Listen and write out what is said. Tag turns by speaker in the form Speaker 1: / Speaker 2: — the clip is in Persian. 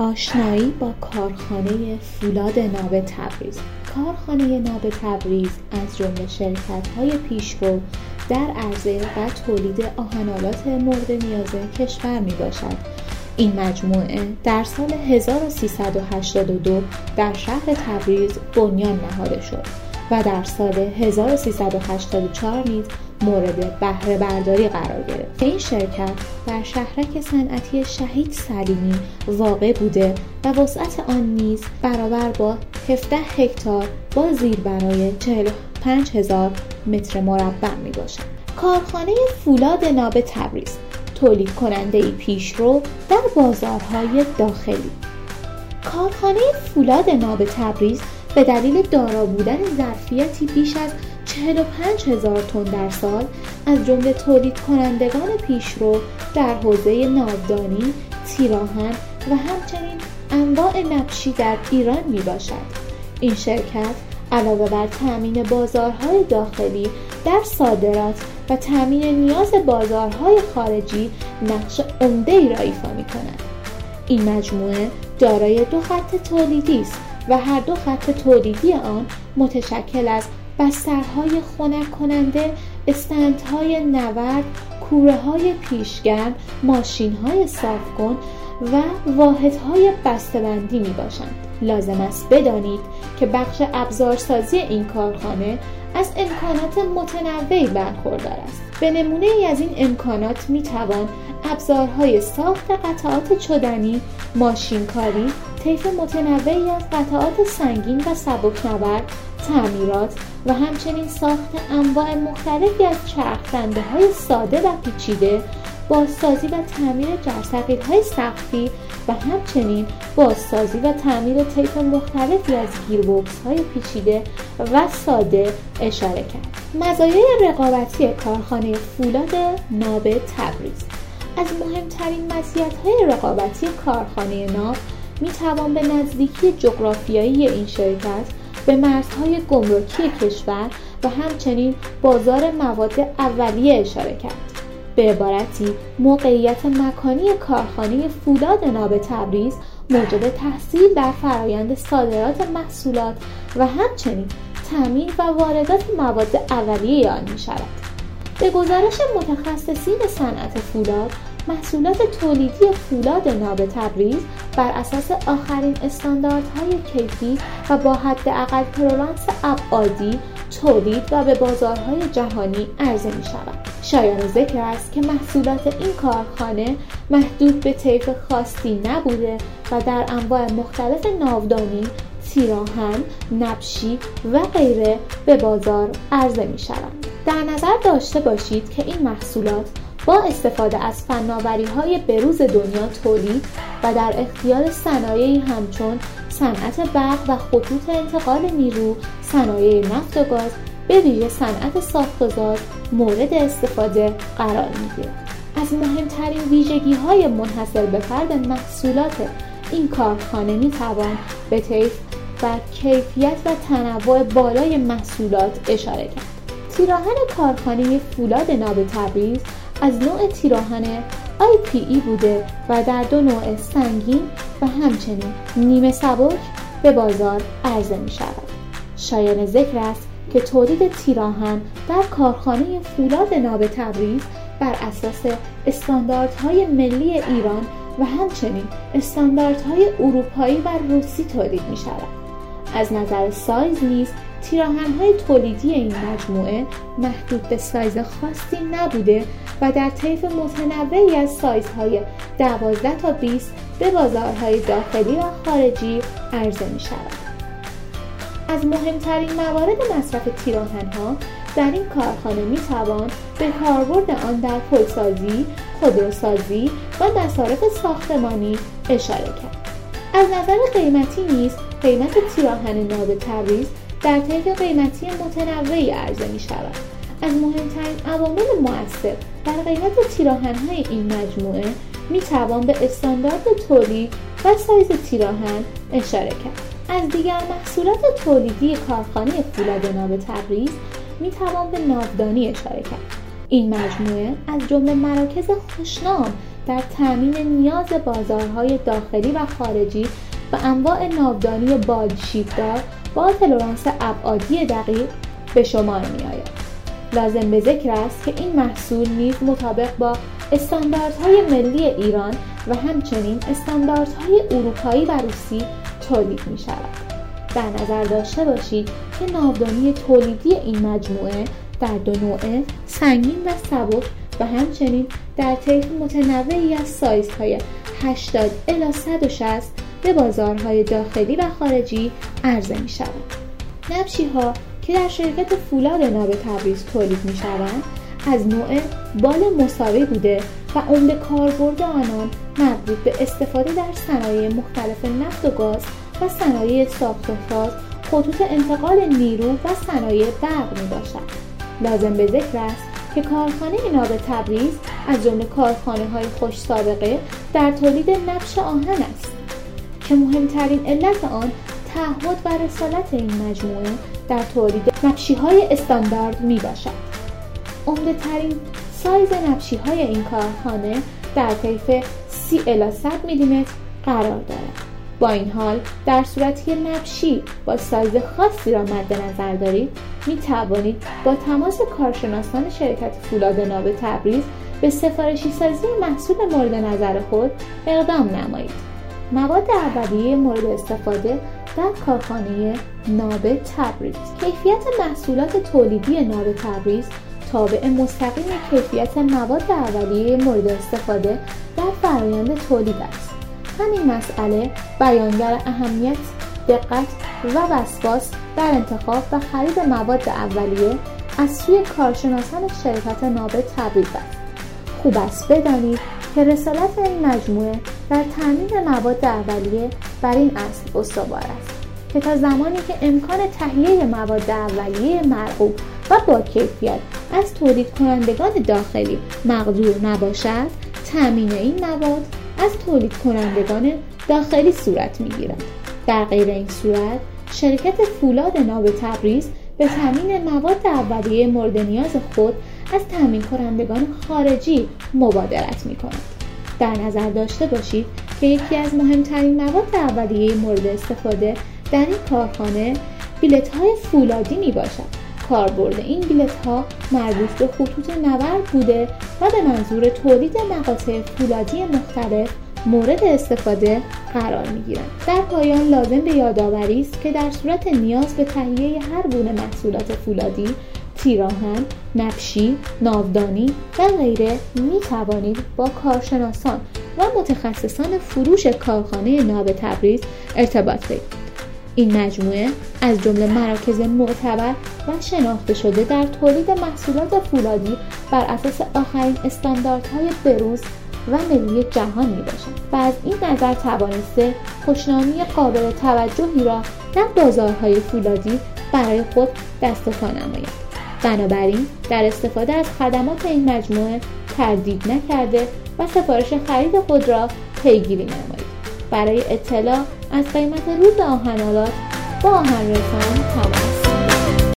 Speaker 1: آشنایی با کارخانه فولاد ناب تبریز کارخانه ناب تبریز از جمله شرکت‌های پیشرو در عرضه و تولید آهنالات مورد نیاز کشور می باشد. این مجموعه در سال 1382 در شهر تبریز بنیان نهاده شد و در سال 1384 نیز مورد بهره برداری قرار گرفت این شرکت در شهرک صنعتی شهید سلیمی واقع بوده و وسعت آن نیز برابر با 17 هکتار با زیربنای 45 هزار متر مربع می باشد. کارخانه فولاد ناب تبریز تولید کننده پیشرو در بازارهای داخلی کارخانه فولاد ناب تبریز به دلیل دارا بودن ظرفیتی بیش از 45 هزار تن در سال از جمله تولید کنندگان پیشرو در حوزه ناودانی، تیراهن و همچنین انواع نقشی در ایران می باشد. این شرکت علاوه بر تأمین بازارهای داخلی در صادرات و تأمین نیاز بازارهای خارجی نقش عمده ای را ایفا می کند. این مجموعه دارای دو خط تولیدی است و هر دو خط تولیدی آن متشکل از بسترهای خنک کننده، استندهای نورد، کوره های پیشگرم، ماشین های صافکن و واحدهای بسته‌بندی می باشند. لازم است بدانید که بخش ابزارسازی این کارخانه از امکانات متنوعی برخوردار است. به نمونه ای از این امکانات می توان ابزارهای ساخت قطعات چدنی، ماشینکاری، طیف متنوعی از قطعات سنگین و سبکنورد، تعمیرات و همچنین ساخت انواع مختلفی از چرخدنده های ساده و پیچیده بازسازی و تعمیر جرثقیل های سقفی و همچنین بازسازی و تعمیر طیف مختلفی از گیربکس های پیچیده و ساده اشاره کرد. مزایای رقابتی کارخانه فولاد ناب تبریز. از مهمترین های رقابتی کارخانه ناب می توان به نزدیکی جغرافیایی این شرکت به مرزهای گمرکی کشور و همچنین بازار مواد اولیه اشاره کرد. به عبارتی موقعیت مکانی کارخانه فولاد ناب تبریز موجب تحصیل در فرایند صادرات محصولات و همچنین تامین و واردات مواد اولیه آن می شود. به گزارش متخصصین صنعت فولاد محصولات تولیدی فولاد ناب تبریز بر اساس آخرین استانداردهای کیفی و با حداقل پرولانس ابعادی تولید و به بازارهای جهانی عرضه می شود. شایان ذکر است که محصولات این کارخانه محدود به طیف خاصی نبوده و در انواع مختلف ناودانی، تیراهن، نبشی و غیره به بازار عرضه می شود. در نظر داشته باشید که این محصولات با استفاده از فناوری های بروز دنیا تولید و در اختیار صنایعی همچون صنعت برق و خطوط انتقال نیرو، صنایع نفت و گاز به ویژه صنعت ساختگذار مورد استفاده قرار می‌گیرد. از مهمترین ویژگی های منحصر به فرد محصولات این کارخانه می توان به طیف و کیفیت و تنوع بالای محصولات اشاره کرد. تیراهن کارخانه فولاد ناب تبریز از نوع تیراهن IPE بوده و در دو نوع سنگین و همچنین نیمه سبک به بازار عرضه می شود. شایان ذکر است که تولید تیراهن در کارخانه فولاد ناب تبریز بر اساس استانداردهای ملی ایران و همچنین استانداردهای اروپایی و روسی تولید می شود. از نظر سایز نیز های تولیدی این مجموعه محدود به سایز خاصی نبوده و در طیف متنوعی از سایزهای 12 تا 20 به بازارهای داخلی و خارجی عرضه می شود. از مهمترین موارد مصرف تیراهن ها در این کارخانه می توان به کاربرد آن در پلسازی، خودروسازی و مصارف ساختمانی اشاره کرد. از نظر قیمتی نیز قیمت تیراهن ناب تبریز در طیف قیمتی متنوعی عرضه می شود. از مهمترین عوامل مؤثر در قیمت تیراهنهای این مجموعه می توان به استاندارد تولید و سایز تیراهن اشاره کرد. از دیگر محصولات تولیدی کارخانه فولاد ناب تبریز می توان به ناودانی اشاره کرد. این مجموعه از جمله مراکز خوشنام در تامین نیاز بازارهای داخلی و خارجی و انواع ناودانی بادشیبدار با تلورانس ابعادی دقیق به شمار می آید. لازم به ذکر است که این محصول نیز مطابق با استانداردهای ملی ایران و همچنین استانداردهای اروپایی و روسی تولید می شود. در نظر داشته باشید که ناودانی تولیدی این مجموعه در دو نوعه سنگین و سبک و همچنین در طیف متنوعی از سایزهای 80 الی 160 به بازارهای داخلی و خارجی عرضه می شود. نبشی ها که در شرکت فولاد ناب تبریز تولید می شوند از نوع بال مساوی بوده و عمده کاربرد آنان مربوط به استفاده در صنایع مختلف نفت و گاز و صنایع ساخت و ساز خطوط انتقال نیرو و صنایع برق می باشد. لازم به ذکر است که کارخانه ناب تبریز از جمله کارخانه های خوش سابقه در تولید نقش آهن است که مهمترین علت آن تعهد و رسالت این مجموعه در تولید نقشی های استاندارد می باشد. عمده ترین سایز نقشی های این کارخانه در طیف 30 الی 100 میلیمتر قرار دارد. با این حال در صورتی که نقشی با سایز خاصی را مد نظر دارید می توانید با تماس کارشناسان شرکت فولاد ناب تبریز به سفارشی سازی محصول مورد نظر خود اقدام نمایید. مواد اولیه مورد استفاده در کارخانه ناب تبریز. کیفیت محصولات تولیدی ناب تبریز تابع مستقیم کیفیت مواد اولیه مورد استفاده در فرایند تولید است. همین مسئله بیانگر اهمیت دقت و وسواس در انتخاب و خرید مواد اولیه از سوی کارشناسان شرکت ناب تبریز است. خوب است بدانید که رسالت این مجموعه در تامین مواد اولیه بر این اصل استوار است که تا زمانی که امکان تهیه مواد اولیه مرغوب و با کیفیت از تولید کنندگان داخلی مقدور نباشد تامین این مواد از تولید کنندگان داخلی صورت می‌گیرد در غیر این صورت شرکت فولاد ناب تبریز به تامین مواد اولیه مورد نیاز خود از تامین کنندگان خارجی مبادرت می کند. در نظر داشته باشید که یکی از مهمترین مواد اولیه مورد استفاده در این کارخانه بیلت های فولادی می باشد. کاربرد این بیلت ها مربوط به خطوط نورد بوده و به منظور تولید مقاطع فولادی مختلف مورد استفاده قرار می گیرند. در پایان لازم به یادآوری است که در صورت نیاز به تهیه هر گونه محصولات فولادی تیراهن، نقشی، ناودانی و غیره می توانید با کارشناسان و متخصصان فروش کارخانه ناب تبریز ارتباط بگیرید. این مجموعه از جمله مراکز معتبر و شناخته شده در تولید محصولات فولادی بر اساس آخرین استانداردهای بروز و ملی جهان می باشد و از این نظر توانسته خوشنامی قابل توجهی را در بازارهای فولادی برای خود دست و پا نماید بنابراین در استفاده از خدمات این مجموعه تردید نکرده و سفارش خرید خود را پیگیری نمایید. برای اطلاع از قیمت روز آهنالات با آهن رسان تماس